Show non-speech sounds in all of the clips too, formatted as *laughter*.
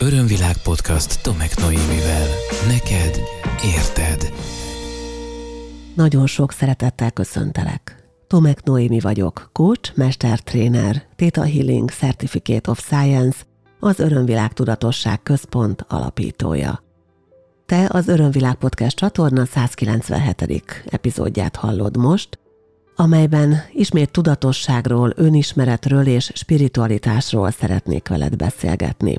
Örömvilág podcast Tomek Noémivel. Neked érted. Nagyon sok szeretettel köszöntelek. Tomek Noémi vagyok, coach, mestertréner, Theta Healing Certificate of Science, az Örömvilág Tudatosság Központ alapítója. Te az Örömvilág Podcast csatorna 197. epizódját hallod most, amelyben ismét tudatosságról, önismeretről és spiritualitásról szeretnék veled beszélgetni.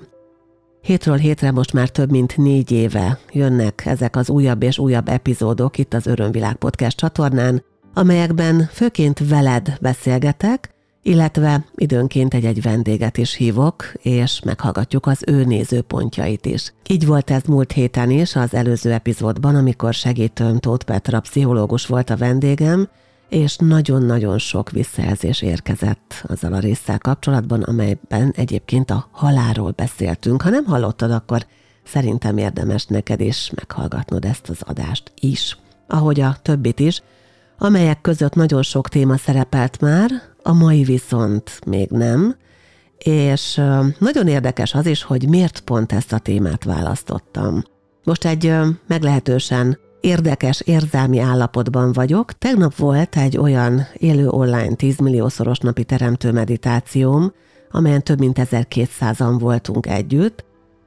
Hétről hétre most már több mint négy éve jönnek ezek az újabb és újabb epizódok itt az Örömvilág Podcast csatornán, amelyekben főként veled beszélgetek, illetve időnként egy-egy vendéget is hívok, és meghallgatjuk az ő nézőpontjait is. Így volt ez múlt héten is, az előző epizódban, amikor segítőm Tóth Petra pszichológus volt a vendégem, és nagyon-nagyon sok visszajelzés érkezett azzal a résszel kapcsolatban, amelyben egyébként a haláról beszéltünk. Ha nem hallottad, akkor szerintem érdemes neked is meghallgatnod ezt az adást is, ahogy a többit is, amelyek között nagyon sok téma szerepelt már, a mai viszont még nem, és nagyon érdekes az is, hogy miért pont ezt a témát választottam. Most egy meglehetősen érdekes érzelmi állapotban vagyok. Tegnap volt egy olyan élő online 10 milliószoros napi teremtő meditációm, amelyen több mint 1200-an voltunk együtt.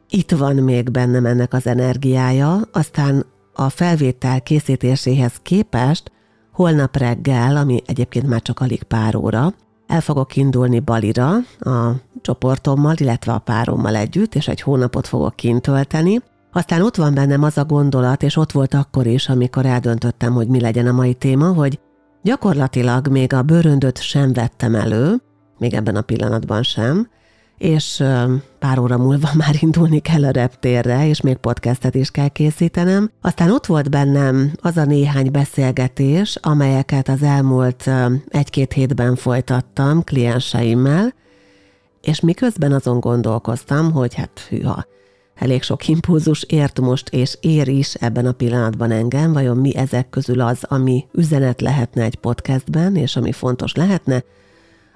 Itt van még bennem ennek az energiája, aztán a felvétel készítéséhez képest holnap reggel, ami egyébként már csak alig pár óra, el fogok indulni Balira a csoportommal, illetve a párommal együtt, és egy hónapot fogok kint tölteni, aztán ott van bennem az a gondolat, és ott volt akkor is, amikor eldöntöttem, hogy mi legyen a mai téma, hogy gyakorlatilag még a bőröndöt sem vettem elő, még ebben a pillanatban sem, és pár óra múlva *laughs* már indulni kell a reptérre, és még podcastet is kell készítenem. Aztán ott volt bennem az a néhány beszélgetés, amelyeket az elmúlt egy-két hétben folytattam klienseimmel, és miközben azon gondolkoztam, hogy hát hűha, elég sok impulzus ért most, és ér is ebben a pillanatban engem, vajon mi ezek közül az, ami üzenet lehetne egy podcastben, és ami fontos lehetne,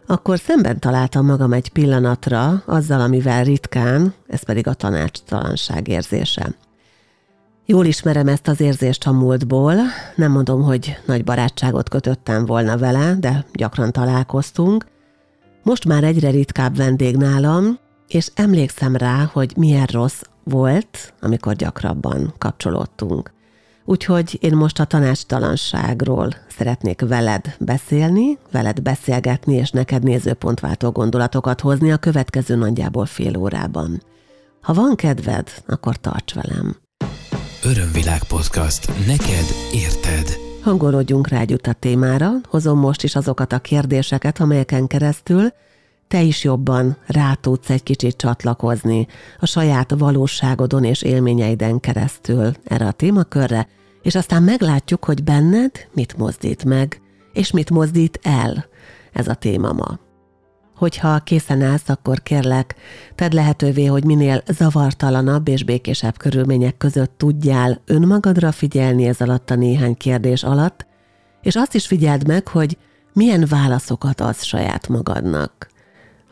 akkor szemben találtam magam egy pillanatra azzal, amivel ritkán, ez pedig a tanácstalanság érzése. Jól ismerem ezt az érzést a múltból, nem mondom, hogy nagy barátságot kötöttem volna vele, de gyakran találkoztunk. Most már egyre ritkább vendég nálam, és emlékszem rá, hogy milyen rossz volt, amikor gyakrabban kapcsolódtunk. Úgyhogy én most a tanácstalanságról szeretnék veled beszélni, veled beszélgetni, és neked nézőpontváltó gondolatokat hozni a következő nagyjából fél órában. Ha van kedved, akkor tarts velem. Örömvilág podcast. Neked érted. Hangolódjunk rá a témára, hozom most is azokat a kérdéseket, amelyeken keresztül te is jobban rá tudsz egy kicsit csatlakozni a saját valóságodon és élményeiden keresztül erre a témakörre, és aztán meglátjuk, hogy benned mit mozdít meg, és mit mozdít el ez a téma ma. Hogyha készen állsz, akkor kérlek, tedd lehetővé, hogy minél zavartalanabb és békésebb körülmények között tudjál önmagadra figyelni ez alatt a néhány kérdés alatt, és azt is figyeld meg, hogy milyen válaszokat adsz saját magadnak.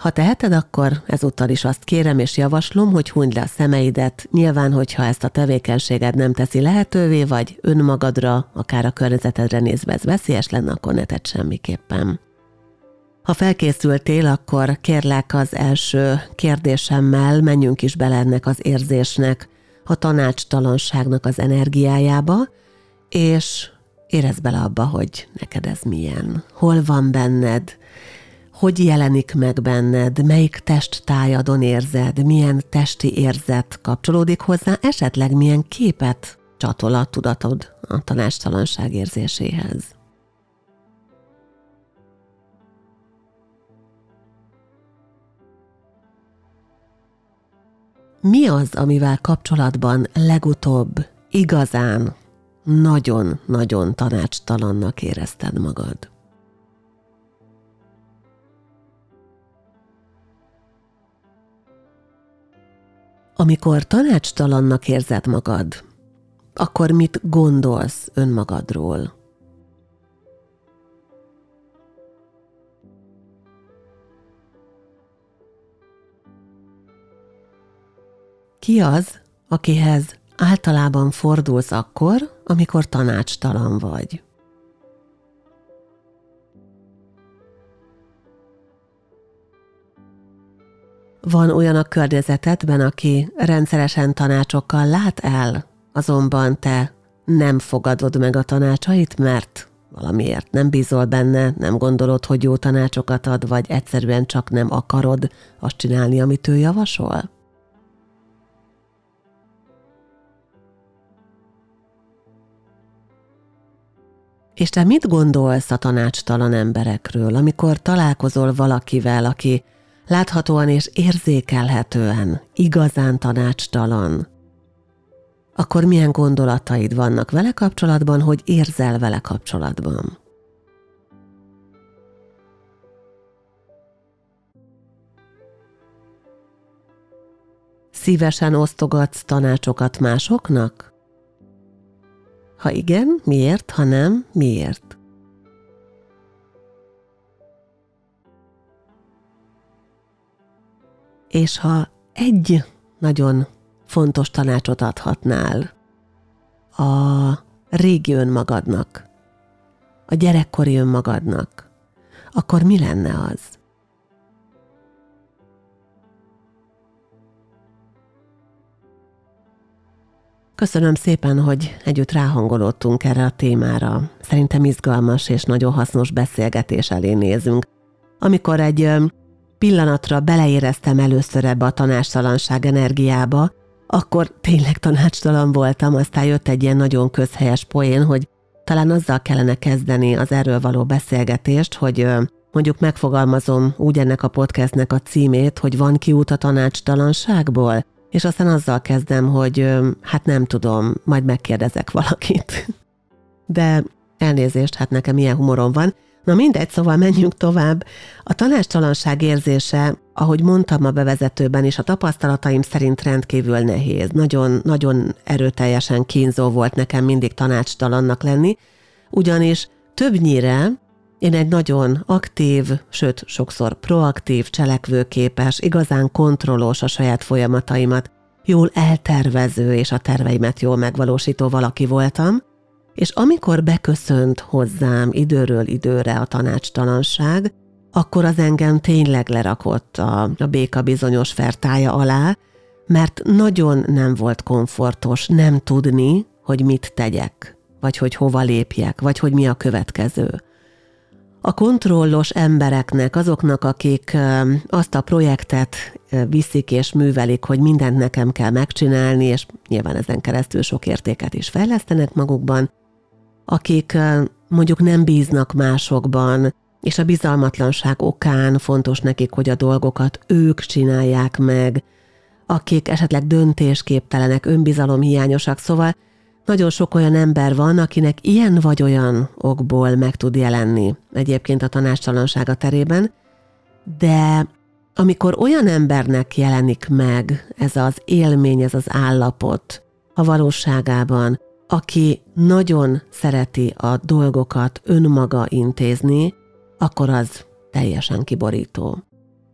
Ha teheted, akkor ezúttal is azt kérem és javaslom, hogy hunyd le a szemeidet. Nyilván, hogyha ezt a tevékenységed nem teszi lehetővé, vagy önmagadra, akár a környezetedre nézve ez veszélyes lenne, akkor ne tedd semmiképpen. Ha felkészültél, akkor kérlek az első kérdésemmel menjünk is bele ennek az érzésnek, a tanácstalanságnak az energiájába, és érezd bele abba, hogy neked ez milyen, hol van benned, hogy jelenik meg benned, melyik testtájadon érzed, milyen testi érzet kapcsolódik hozzá, esetleg milyen képet csatol a tudatod a tanástalanság érzéséhez. Mi az, amivel kapcsolatban legutóbb igazán nagyon-nagyon tanácstalannak érezted magad? Amikor tanácstalannak érzed magad, akkor mit gondolsz önmagadról? Ki az, akihez általában fordulsz akkor, amikor tanácstalan vagy? Van olyan a környezetedben, aki rendszeresen tanácsokkal lát el, azonban te nem fogadod meg a tanácsait, mert valamiért nem bízol benne, nem gondolod, hogy jó tanácsokat ad, vagy egyszerűen csak nem akarod azt csinálni, amit ő javasol? És te mit gondolsz a tanácstalan emberekről, amikor találkozol valakivel, aki láthatóan és érzékelhetően igazán tanácstalan, akkor milyen gondolataid vannak vele kapcsolatban, hogy érzel vele kapcsolatban? Szívesen osztogatsz tanácsokat másoknak? Ha igen, miért, ha nem, miért? És ha egy nagyon fontos tanácsot adhatnál a régi önmagadnak, a gyerekkori önmagadnak, akkor mi lenne az? Köszönöm szépen, hogy együtt ráhangolódtunk erre a témára. Szerintem izgalmas és nagyon hasznos beszélgetés elé nézünk. Amikor egy pillanatra beleéreztem először ebbe a tanácstalanság energiába, akkor tényleg tanácstalan voltam, aztán jött egy ilyen nagyon közhelyes poén, hogy talán azzal kellene kezdeni az erről való beszélgetést, hogy mondjuk megfogalmazom úgy ennek a podcastnek a címét, hogy van kiút a tanácstalanságból, és aztán azzal kezdem, hogy hát nem tudom, majd megkérdezek valakit. De elnézést, hát nekem ilyen humorom van. Na mindegy, szóval menjünk tovább. A tanácstalanság érzése, ahogy mondtam a bevezetőben is, a tapasztalataim szerint rendkívül nehéz. Nagyon, nagyon erőteljesen kínzó volt nekem mindig tanácstalannak lenni, ugyanis többnyire én egy nagyon aktív, sőt, sokszor proaktív, cselekvőképes, igazán kontrollos a saját folyamataimat, jól eltervező és a terveimet jól megvalósító valaki voltam, és amikor beköszönt hozzám időről időre a tanácstalanság, akkor az engem tényleg lerakott a, a béka bizonyos fertája alá, mert nagyon nem volt komfortos nem tudni, hogy mit tegyek, vagy hogy hova lépjek, vagy hogy mi a következő. A kontrollos embereknek, azoknak, akik azt a projektet viszik és művelik, hogy mindent nekem kell megcsinálni, és nyilván ezen keresztül sok értéket is fejlesztenek magukban, akik mondjuk nem bíznak másokban, és a bizalmatlanság okán fontos nekik, hogy a dolgokat ők csinálják meg, akik esetleg döntésképtelenek, önbizalomhiányosak, szóval nagyon sok olyan ember van, akinek ilyen vagy olyan okból meg tud jelenni egyébként a tanástalansága terében, de amikor olyan embernek jelenik meg ez az élmény, ez az állapot a valóságában, aki nagyon szereti a dolgokat önmaga intézni, akkor az teljesen kiborító.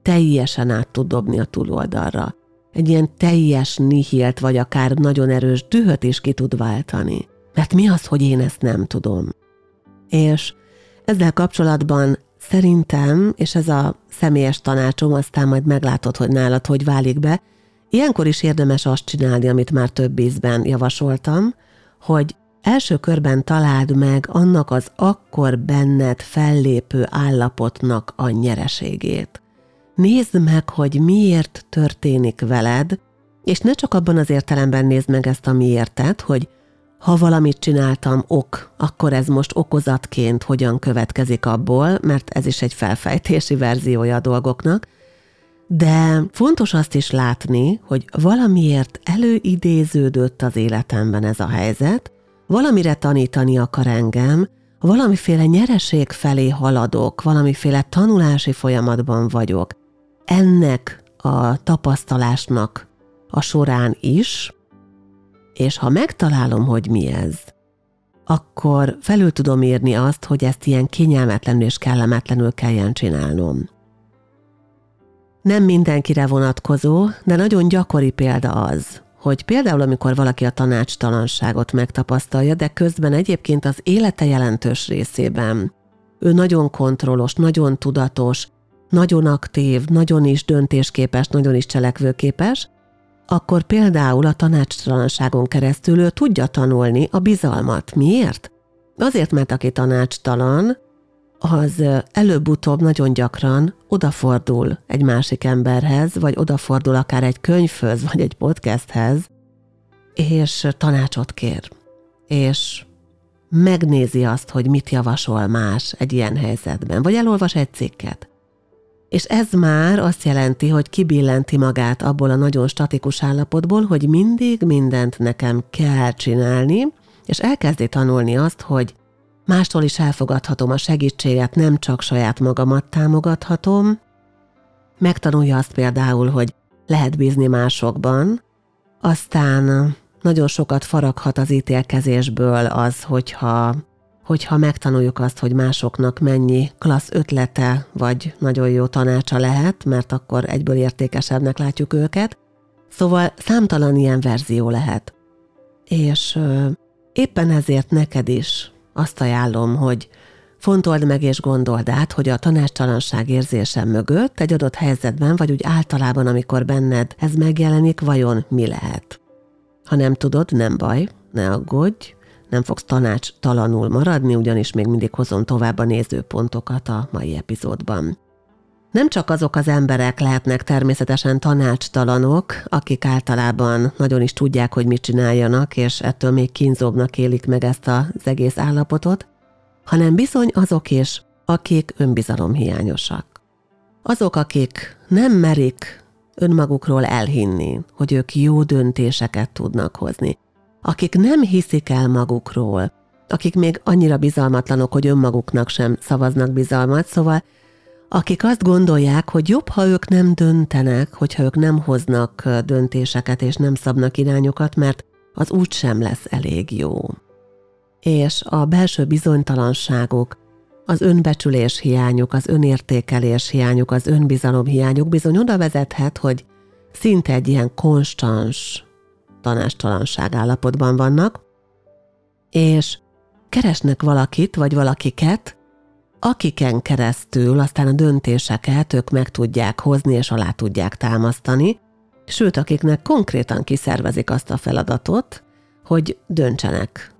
Teljesen át tud dobni a túloldalra. Egy ilyen teljes nihilt, vagy akár nagyon erős dühöt is ki tud váltani. Mert mi az, hogy én ezt nem tudom? És ezzel kapcsolatban szerintem, és ez a személyes tanácsom, aztán majd meglátod, hogy nálad hogy válik be, ilyenkor is érdemes azt csinálni, amit már több ízben javasoltam, hogy első körben találd meg annak az akkor benned fellépő állapotnak a nyereségét. Nézd meg, hogy miért történik veled, és ne csak abban az értelemben nézd meg ezt a miértet, hogy ha valamit csináltam ok, akkor ez most okozatként hogyan következik abból, mert ez is egy felfejtési verziója a dolgoknak, de fontos azt is látni, hogy valamiért előidéződött az életemben ez a helyzet, valamire tanítani akar engem, valamiféle nyereség felé haladok, valamiféle tanulási folyamatban vagyok. Ennek a tapasztalásnak a során is, és ha megtalálom, hogy mi ez, akkor felül tudom írni azt, hogy ezt ilyen kényelmetlenül és kellemetlenül kelljen csinálnom. Nem mindenkire vonatkozó, de nagyon gyakori példa az, hogy például amikor valaki a tanácstalanságot megtapasztalja, de közben egyébként az élete jelentős részében ő nagyon kontrollos, nagyon tudatos, nagyon aktív, nagyon is döntésképes, nagyon is cselekvőképes, akkor például a tanácstalanságon keresztül ő tudja tanulni a bizalmat. Miért? Azért, mert aki tanácstalan, az előbb-utóbb nagyon gyakran odafordul egy másik emberhez, vagy odafordul akár egy könyvhöz, vagy egy podcasthez, és tanácsot kér. És megnézi azt, hogy mit javasol más egy ilyen helyzetben, vagy elolvas egy cikket. És ez már azt jelenti, hogy kibillenti magát abból a nagyon statikus állapotból, hogy mindig mindent nekem kell csinálni, és elkezdi tanulni azt, hogy mástól is elfogadhatom a segítséget, nem csak saját magamat támogathatom. Megtanulja azt például, hogy lehet bízni másokban, aztán nagyon sokat faraghat az ítélkezésből az, hogyha, hogyha megtanuljuk azt, hogy másoknak mennyi klassz ötlete vagy nagyon jó tanácsa lehet, mert akkor egyből értékesebbnek látjuk őket. Szóval számtalan ilyen verzió lehet. És éppen ezért neked is azt ajánlom, hogy fontold meg és gondold át, hogy a tanástalanság érzése mögött egy adott helyzetben, vagy úgy általában, amikor benned ez megjelenik, vajon mi lehet. Ha nem tudod, nem baj, ne aggódj, nem fogsz tanács talanul maradni, ugyanis még mindig hozom tovább a nézőpontokat a mai epizódban. Nem csak azok az emberek lehetnek természetesen tanácstalanok, akik általában nagyon is tudják, hogy mit csináljanak, és ettől még kínzóbbnak élik meg ezt az egész állapotot, hanem bizony azok is, akik önbizalomhiányosak. Azok, akik nem merik önmagukról elhinni, hogy ők jó döntéseket tudnak hozni, akik nem hiszik el magukról, akik még annyira bizalmatlanok, hogy önmaguknak sem szavaznak bizalmat, szóval akik azt gondolják, hogy jobb, ha ők nem döntenek, hogyha ők nem hoznak döntéseket és nem szabnak irányokat, mert az úgy sem lesz elég jó. És a belső bizonytalanságok, az önbecsülés hiányuk, az önértékelés hiányuk, az önbizalom hiányuk bizony oda vezethet, hogy szinte egy ilyen konstans tanástalanság állapotban vannak, és keresnek valakit vagy valakiket, akiken keresztül aztán a döntéseket ők meg tudják hozni és alá tudják támasztani, sőt, akiknek konkrétan kiszervezik azt a feladatot, hogy döntsenek.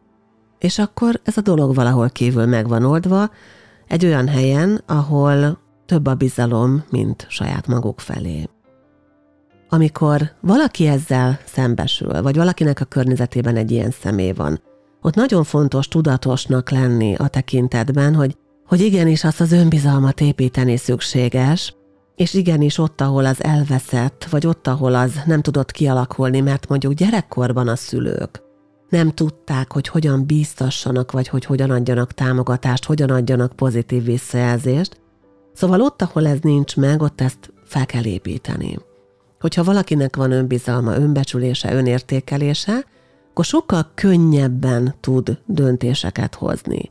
És akkor ez a dolog valahol kívül meg van oldva, egy olyan helyen, ahol több a bizalom, mint saját maguk felé. Amikor valaki ezzel szembesül, vagy valakinek a környezetében egy ilyen személy van, ott nagyon fontos tudatosnak lenni a tekintetben, hogy hogy igenis azt az önbizalmat építeni szükséges, és igenis ott, ahol az elveszett, vagy ott, ahol az nem tudott kialakulni, mert mondjuk gyerekkorban a szülők nem tudták, hogy hogyan bíztassanak, vagy hogy hogyan adjanak támogatást, hogyan adjanak pozitív visszajelzést. Szóval ott, ahol ez nincs meg, ott ezt fel kell építeni. Hogyha valakinek van önbizalma, önbecsülése, önértékelése, akkor sokkal könnyebben tud döntéseket hozni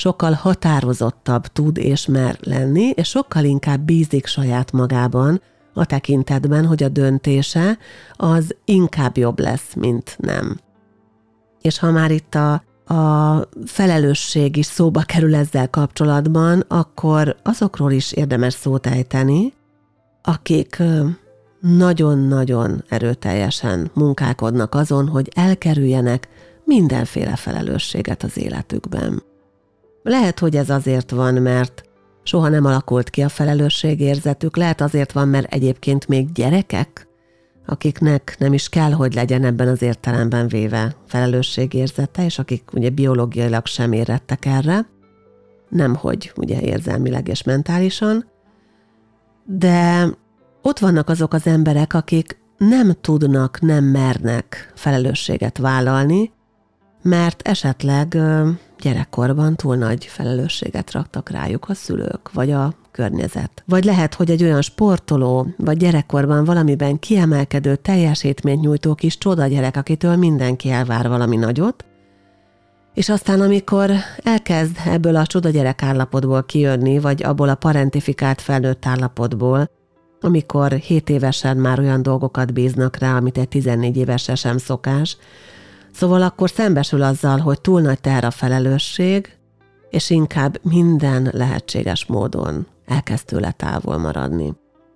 sokkal határozottabb tud és mer lenni, és sokkal inkább bízik saját magában a tekintetben, hogy a döntése az inkább jobb lesz, mint nem. És ha már itt a, a felelősség is szóba kerül ezzel kapcsolatban, akkor azokról is érdemes szót ejteni, akik nagyon-nagyon erőteljesen munkálkodnak azon, hogy elkerüljenek mindenféle felelősséget az életükben. Lehet, hogy ez azért van, mert soha nem alakult ki a felelősségérzetük, lehet azért van, mert egyébként még gyerekek, akiknek nem is kell, hogy legyen ebben az értelemben véve felelősségérzete, és akik ugye biológiailag sem érettek erre, nemhogy ugye érzelmileg és mentálisan, de ott vannak azok az emberek, akik nem tudnak, nem mernek felelősséget vállalni, mert esetleg gyerekkorban túl nagy felelősséget raktak rájuk a szülők, vagy a környezet. Vagy lehet, hogy egy olyan sportoló, vagy gyerekkorban valamiben kiemelkedő teljesítményt nyújtó kis csoda gyerek, akitől mindenki elvár valami nagyot, és aztán, amikor elkezd ebből a csoda gyerek állapotból kijönni, vagy abból a parentifikált felnőtt állapotból, amikor 7 évesen már olyan dolgokat bíznak rá, amit egy 14 évesre sem szokás. Szóval akkor szembesül azzal, hogy túl nagy teher a felelősség, és inkább minden lehetséges módon elkezd tőle távol maradni.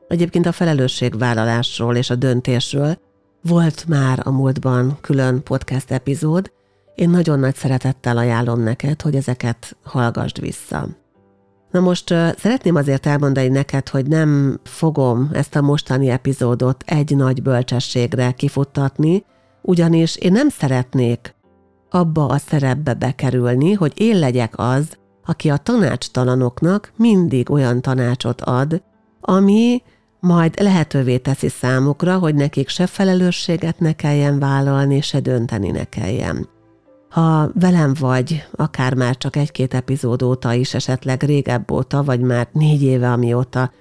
Egyébként a felelősségvállalásról és a döntésről volt már a múltban külön podcast epizód, én nagyon nagy szeretettel ajánlom neked, hogy ezeket hallgassd vissza. Na most szeretném azért elmondani neked, hogy nem fogom ezt a mostani epizódot egy nagy bölcsességre kifuttatni, ugyanis én nem szeretnék abba a szerepbe bekerülni, hogy én legyek az, aki a tanácstalanoknak mindig olyan tanácsot ad, ami majd lehetővé teszi számukra, hogy nekik se felelősséget ne kelljen vállalni, se dönteni ne kelljen. Ha velem vagy, akár már csak egy-két epizód óta is, esetleg régebb óta, vagy már négy éve, amióta,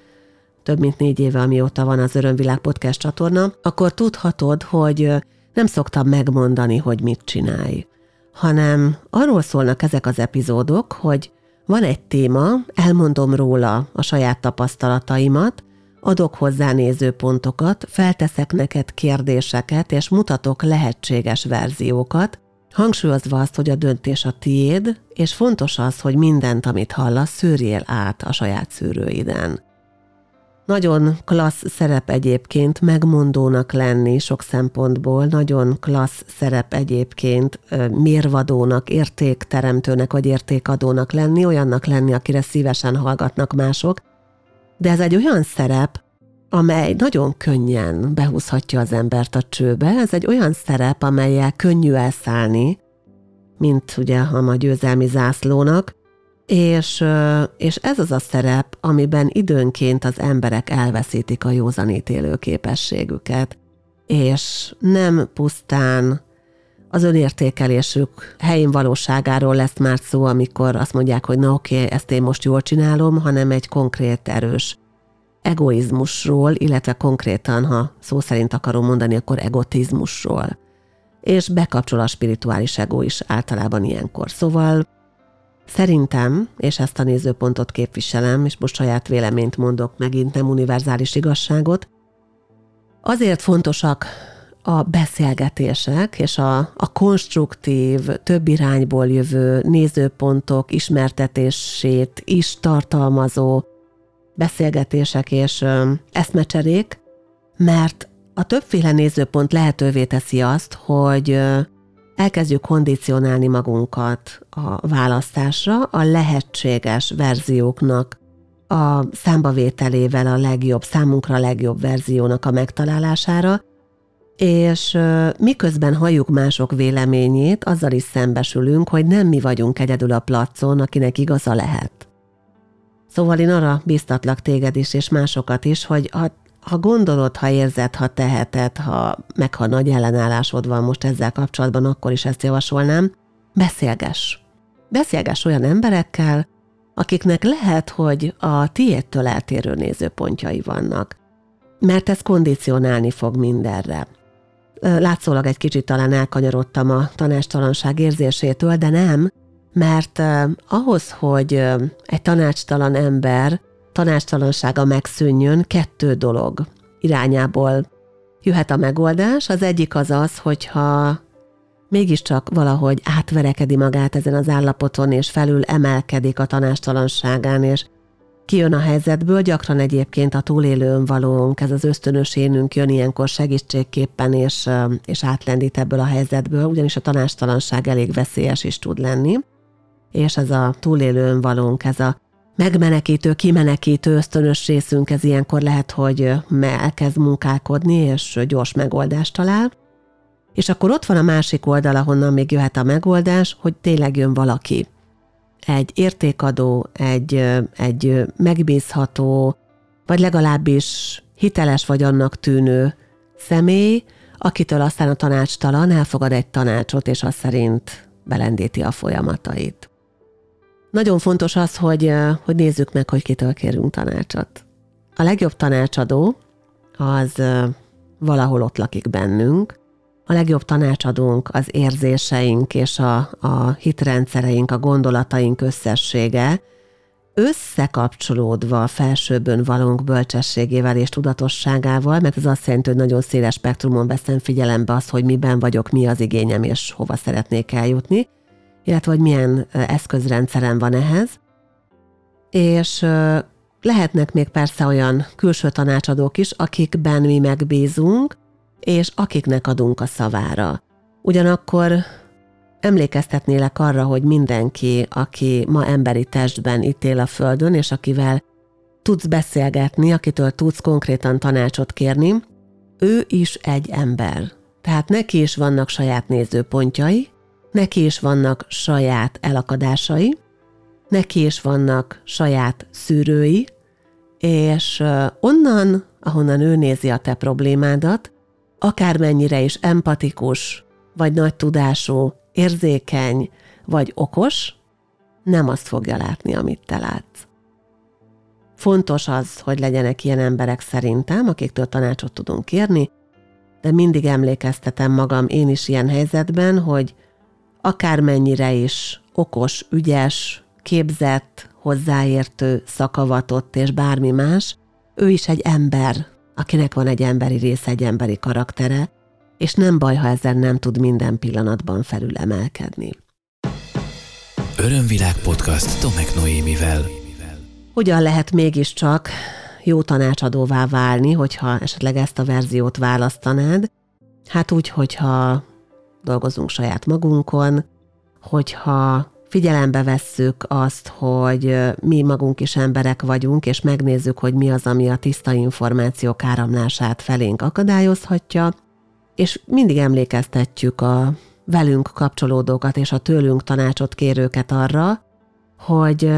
több mint négy éve, amióta van az Örömvilág Podcast csatorna, akkor tudhatod, hogy nem szoktam megmondani, hogy mit csinálj, hanem arról szólnak ezek az epizódok, hogy van egy téma, elmondom róla a saját tapasztalataimat, adok hozzá nézőpontokat, felteszek neked kérdéseket, és mutatok lehetséges verziókat, hangsúlyozva azt, hogy a döntés a tiéd, és fontos az, hogy mindent, amit hallasz, szűrjél át a saját szűrőiden. Nagyon klassz szerep egyébként megmondónak lenni sok szempontból, nagyon klassz szerep egyébként mérvadónak, értékteremtőnek vagy értékadónak lenni, olyannak lenni, akire szívesen hallgatnak mások, de ez egy olyan szerep, amely nagyon könnyen behúzhatja az embert a csőbe. Ez egy olyan szerep, amelyel könnyű elszállni, mint ugye a győzelmi zászlónak, és, és ez az a szerep, amiben időnként az emberek elveszítik a józanítélő képességüket, és nem pusztán az önértékelésük helyén valóságáról lesz már szó, amikor azt mondják, hogy na oké, okay, ezt én most jól csinálom, hanem egy konkrét erős egoizmusról, illetve konkrétan, ha szó szerint akarom mondani, akkor egotizmusról. És bekapcsol a spirituális ego is általában ilyenkor. Szóval szerintem, és ezt a nézőpontot képviselem, és most saját véleményt mondok, megint nem univerzális igazságot, azért fontosak a beszélgetések és a, a konstruktív, több irányból jövő nézőpontok ismertetését is tartalmazó beszélgetések és eszmecserék, mert a többféle nézőpont lehetővé teszi azt, hogy elkezdjük kondicionálni magunkat a választásra, a lehetséges verzióknak a számbavételével a legjobb, számunkra a legjobb verziónak a megtalálására, és miközben halljuk mások véleményét, azzal is szembesülünk, hogy nem mi vagyunk egyedül a placon, akinek igaza lehet. Szóval én arra biztatlak téged is, és másokat is, hogy ha, ha gondolod, ha érzed, ha teheted, ha meg ha nagy ellenállásod van most ezzel kapcsolatban, akkor is ezt javasolnám, beszélgess. Beszélgess olyan emberekkel, akiknek lehet, hogy a tiédtől eltérő nézőpontjai vannak. Mert ez kondicionálni fog mindenre. Látszólag egy kicsit talán elkanyarodtam a tanástalanság érzésétől, de nem, mert ahhoz, hogy egy tanácstalan ember tanácstalansága megszűnjön, kettő dolog irányából jöhet a megoldás. Az egyik az az, hogyha mégiscsak valahogy átverekedi magát ezen az állapoton, és felül emelkedik a tanástalanságán, és kijön a helyzetből, gyakran egyébként a túlélőn valónk, ez az ösztönös énünk jön ilyenkor segítségképpen, és, és átlendít ebből a helyzetből, ugyanis a tanástalanság elég veszélyes is tud lenni és ez a túlélőn valónk, ez a megmenekítő, kimenekítő ösztönös részünk, ez ilyenkor lehet, hogy elkezd munkálkodni, és gyors megoldást talál. És akkor ott van a másik oldal, ahonnan még jöhet a megoldás, hogy tényleg jön valaki. Egy értékadó, egy, egy megbízható, vagy legalábbis hiteles vagy annak tűnő személy, akitől aztán a tanácstalan elfogad egy tanácsot, és az szerint belendíti a folyamatait. Nagyon fontos az, hogy, hogy nézzük meg, hogy kitől kérünk tanácsot. A legjobb tanácsadó az valahol ott lakik bennünk. A legjobb tanácsadónk az érzéseink és a, a hitrendszereink, a gondolataink összessége, összekapcsolódva a felsőbön valónk bölcsességével és tudatosságával, mert ez azt jelenti, hogy nagyon széles spektrumon veszem figyelembe azt, hogy miben vagyok, mi az igényem és hova szeretnék eljutni, illetve hogy milyen eszközrendszerem van ehhez. És lehetnek még persze olyan külső tanácsadók is, akikben mi megbízunk, és akiknek adunk a szavára. Ugyanakkor emlékeztetnélek arra, hogy mindenki, aki ma emberi testben itt él a Földön, és akivel tudsz beszélgetni, akitől tudsz konkrétan tanácsot kérni, ő is egy ember. Tehát neki is vannak saját nézőpontjai, neki is vannak saját elakadásai, neki is vannak saját szűrői, és onnan, ahonnan ő nézi a te problémádat, akármennyire is empatikus, vagy nagy tudású, érzékeny, vagy okos, nem azt fogja látni, amit te látsz. Fontos az, hogy legyenek ilyen emberek szerintem, akiktől tanácsot tudunk kérni, de mindig emlékeztetem magam én is ilyen helyzetben, hogy akármennyire is okos, ügyes, képzett, hozzáértő, szakavatott és bármi más, ő is egy ember, akinek van egy emberi része, egy emberi karaktere, és nem baj, ha ezen nem tud minden pillanatban felül emelkedni. Örömvilág podcast Tomek Noémivel. Hogyan lehet mégiscsak jó tanácsadóvá válni, hogyha esetleg ezt a verziót választanád? Hát úgy, hogyha dolgozunk saját magunkon, hogyha figyelembe vesszük azt, hogy mi magunk is emberek vagyunk, és megnézzük, hogy mi az, ami a tiszta információk áramlását felénk akadályozhatja, és mindig emlékeztetjük a velünk kapcsolódókat és a tőlünk tanácsot kérőket arra, hogy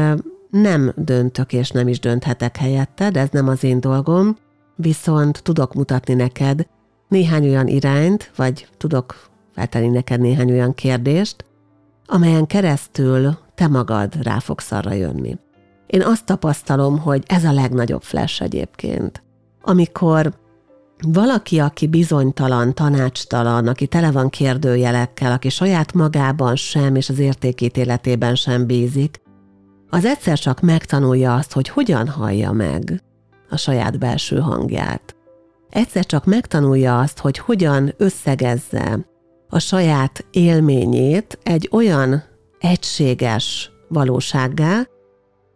nem döntök és nem is dönthetek helyetted, ez nem az én dolgom, viszont tudok mutatni neked néhány olyan irányt, vagy tudok feltenni neked néhány olyan kérdést, amelyen keresztül te magad rá fogsz arra jönni. Én azt tapasztalom, hogy ez a legnagyobb flash egyébként. Amikor valaki, aki bizonytalan, tanácstalan, aki tele van kérdőjelekkel, aki saját magában sem és az értékítéletében sem bízik, az egyszer csak megtanulja azt, hogy hogyan hallja meg a saját belső hangját. Egyszer csak megtanulja azt, hogy hogyan összegezze a saját élményét egy olyan egységes valósággá,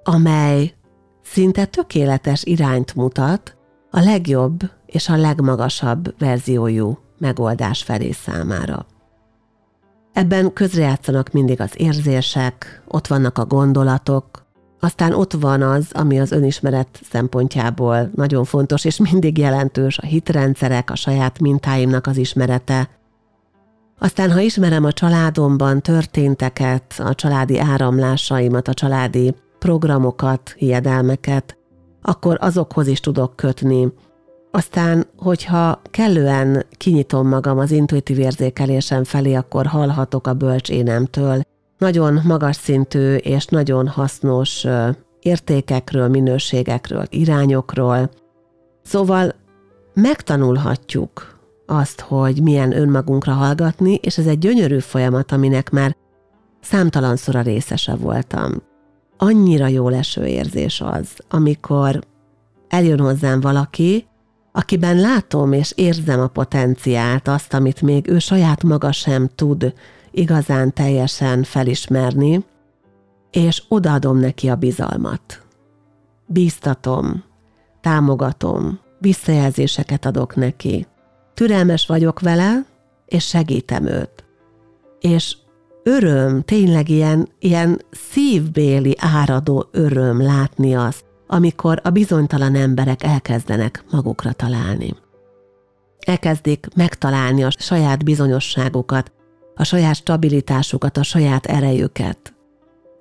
amely szinte tökéletes irányt mutat a legjobb és a legmagasabb verziójú megoldás felé számára. Ebben közrejátszanak mindig az érzések, ott vannak a gondolatok, aztán ott van az, ami az önismeret szempontjából nagyon fontos és mindig jelentős, a hitrendszerek, a saját mintáimnak az ismerete, aztán, ha ismerem a családomban történteket, a családi áramlásaimat, a családi programokat, hiedelmeket, akkor azokhoz is tudok kötni. Aztán, hogyha kellően kinyitom magam az intuitív érzékelésem felé, akkor hallhatok a bölcs nagyon magas szintű és nagyon hasznos értékekről, minőségekről, irányokról. Szóval megtanulhatjuk azt, hogy milyen önmagunkra hallgatni, és ez egy gyönyörű folyamat, aminek már számtalanszor a részese voltam. Annyira jó leső érzés az, amikor eljön hozzám valaki, akiben látom és érzem a potenciált, azt, amit még ő saját maga sem tud igazán teljesen felismerni, és odaadom neki a bizalmat. Bíztatom, támogatom, visszajelzéseket adok neki, türelmes vagyok vele, és segítem őt. És öröm, tényleg ilyen, ilyen szívbéli áradó öröm látni azt, amikor a bizonytalan emberek elkezdenek magukra találni. Elkezdik megtalálni a saját bizonyosságukat, a saját stabilitásukat, a saját erejüket.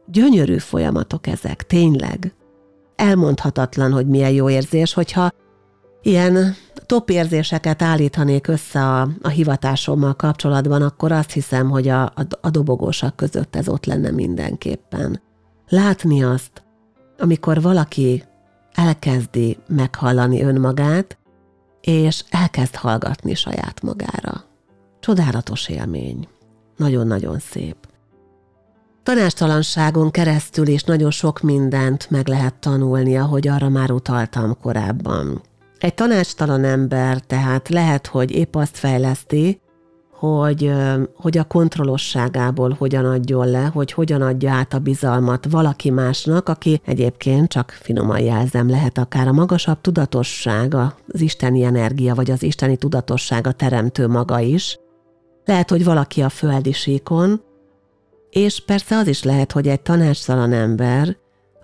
Gyönyörű folyamatok ezek, tényleg. Elmondhatatlan, hogy milyen jó érzés, hogyha ilyen top érzéseket állítanék össze a, a hivatásommal kapcsolatban, akkor azt hiszem, hogy a, a, a dobogósak között ez ott lenne mindenképpen. Látni azt, amikor valaki elkezdi meghallani önmagát, és elkezd hallgatni saját magára. Csodálatos élmény. Nagyon-nagyon szép. tanástalanságon keresztül is nagyon sok mindent meg lehet tanulni, ahogy arra már utaltam korábban. Egy tanácstalan ember tehát lehet, hogy épp azt fejleszti, hogy, hogy a kontrollosságából hogyan adjon le, hogy hogyan adja át a bizalmat valaki másnak, aki egyébként csak finoman jelzem lehet akár a magasabb tudatosság, az isteni energia, vagy az isteni tudatosság a teremtő maga is. Lehet, hogy valaki a földi síkon, és persze az is lehet, hogy egy tanácstalan ember,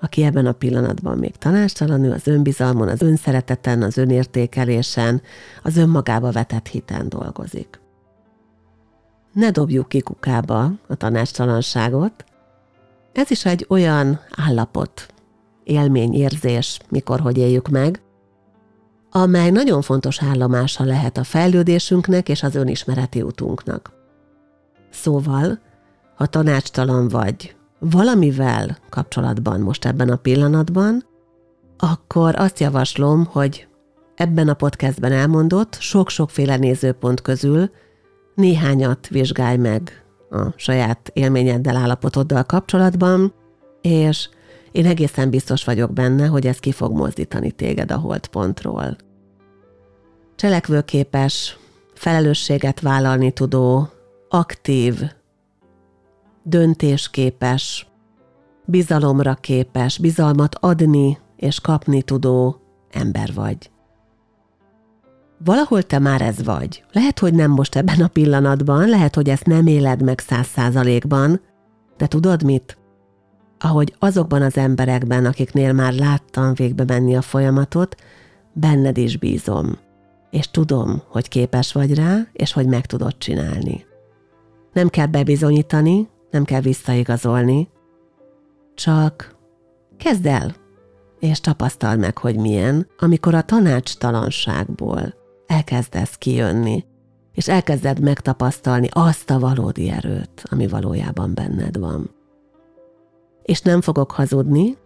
aki ebben a pillanatban még tanácstalan, ő az önbizalmon, az önszereteten, az önértékelésen, az önmagába vetett hiten dolgozik ne dobjuk ki kukába a tanácstalanságot. Ez is egy olyan állapot, élmény, érzés, mikor hogy éljük meg, amely nagyon fontos állomása lehet a fejlődésünknek és az önismereti utunknak. Szóval, ha tanácstalan vagy valamivel kapcsolatban most ebben a pillanatban, akkor azt javaslom, hogy ebben a podcastben elmondott sok-sokféle nézőpont közül néhányat vizsgálj meg a saját élményeddel, állapotoddal kapcsolatban, és én egészen biztos vagyok benne, hogy ez ki fog mozdítani téged a holdpontról. Cselekvőképes, felelősséget vállalni tudó, aktív, döntésképes, bizalomra képes, bizalmat adni és kapni tudó ember vagy. Valahol te már ez vagy. Lehet, hogy nem most ebben a pillanatban, lehet, hogy ezt nem éled meg száz százalékban, de tudod mit? Ahogy azokban az emberekben, akiknél már láttam végbe menni a folyamatot, benned is bízom. És tudom, hogy képes vagy rá, és hogy meg tudod csinálni. Nem kell bebizonyítani, nem kell visszaigazolni, csak kezd el, és tapasztald meg, hogy milyen, amikor a tanácstalanságból, elkezdesz kijönni, és elkezded megtapasztalni azt a valódi erőt, ami valójában benned van. És nem fogok hazudni,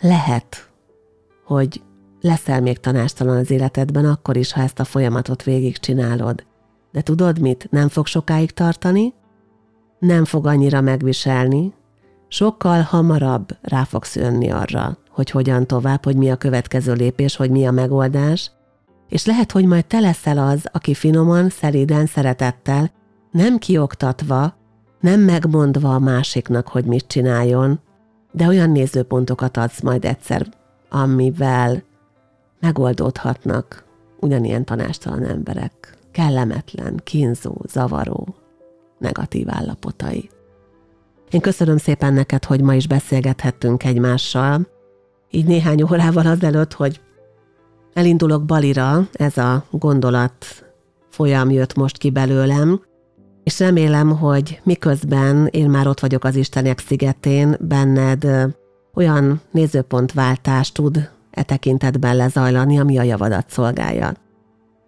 lehet, hogy leszel még tanástalan az életedben, akkor is, ha ezt a folyamatot végigcsinálod. De tudod mit? Nem fog sokáig tartani, nem fog annyira megviselni, sokkal hamarabb rá fogsz jönni arra, hogy hogyan tovább, hogy mi a következő lépés, hogy mi a megoldás, és lehet, hogy majd te leszel az, aki finoman, szelíden, szeretettel, nem kioktatva, nem megmondva a másiknak, hogy mit csináljon, de olyan nézőpontokat adsz majd egyszer, amivel megoldódhatnak ugyanilyen tanástalan emberek, kellemetlen, kínzó, zavaró, negatív állapotai. Én köszönöm szépen neked, hogy ma is beszélgethettünk egymással, így néhány órával azelőtt, hogy elindulok Balira, ez a gondolat folyam jött most ki belőlem, és remélem, hogy miközben én már ott vagyok az Istenek szigetén, benned olyan nézőpontváltás tud e tekintetben lezajlani, ami a javadat szolgálja.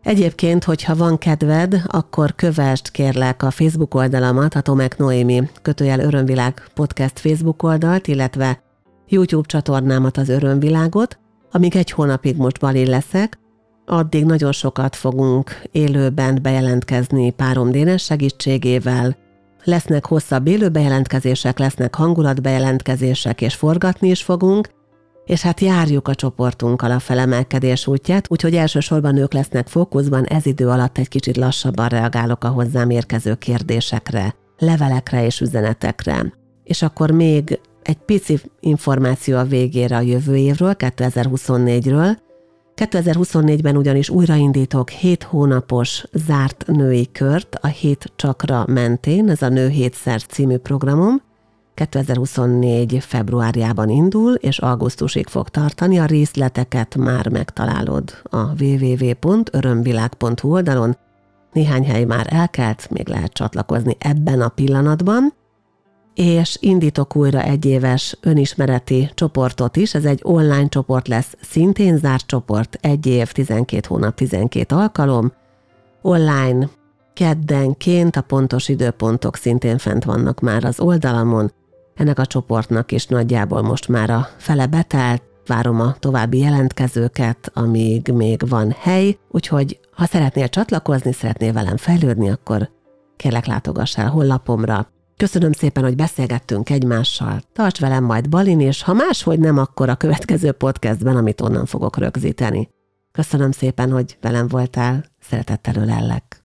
Egyébként, hogyha van kedved, akkor kövesd kérlek a Facebook oldalamat, a Tomek Noémi kötőjel Örömvilág podcast Facebook oldalt, illetve YouTube csatornámat az Örömvilágot, amíg egy hónapig most Balin leszek, addig nagyon sokat fogunk élőben bejelentkezni párom Dénes segítségével, lesznek hosszabb élő bejelentkezések, lesznek hangulatbejelentkezések, és forgatni is fogunk, és hát járjuk a csoportunkkal a felemelkedés útját, úgyhogy elsősorban ők lesznek fókuszban, ez idő alatt egy kicsit lassabban reagálok a hozzám érkező kérdésekre, levelekre és üzenetekre. És akkor még egy pici információ a végére a jövő évről, 2024-ről. 2024-ben ugyanis újraindítok 7 hónapos zárt női kört a 7 csakra mentén, ez a Nő 7 című programom. 2024 februárjában indul, és augusztusig fog tartani. A részleteket már megtalálod a www.örömvilág.hu oldalon. Néhány hely már elkelt, még lehet csatlakozni ebben a pillanatban és indítok újra egy éves önismereti csoportot is. Ez egy online csoport lesz, szintén zárt csoport, egy év, 12 hónap, 12 alkalom. Online keddenként a pontos időpontok szintén fent vannak már az oldalamon. Ennek a csoportnak is nagyjából most már a fele betelt, várom a további jelentkezőket, amíg még van hely, úgyhogy ha szeretnél csatlakozni, szeretnél velem fejlődni, akkor kérlek látogass el honlapomra Köszönöm szépen, hogy beszélgettünk egymással. Tarts velem majd Balin, és ha máshogy nem, akkor a következő podcastben, amit onnan fogok rögzíteni. Köszönöm szépen, hogy velem voltál. Szeretettel ölellek.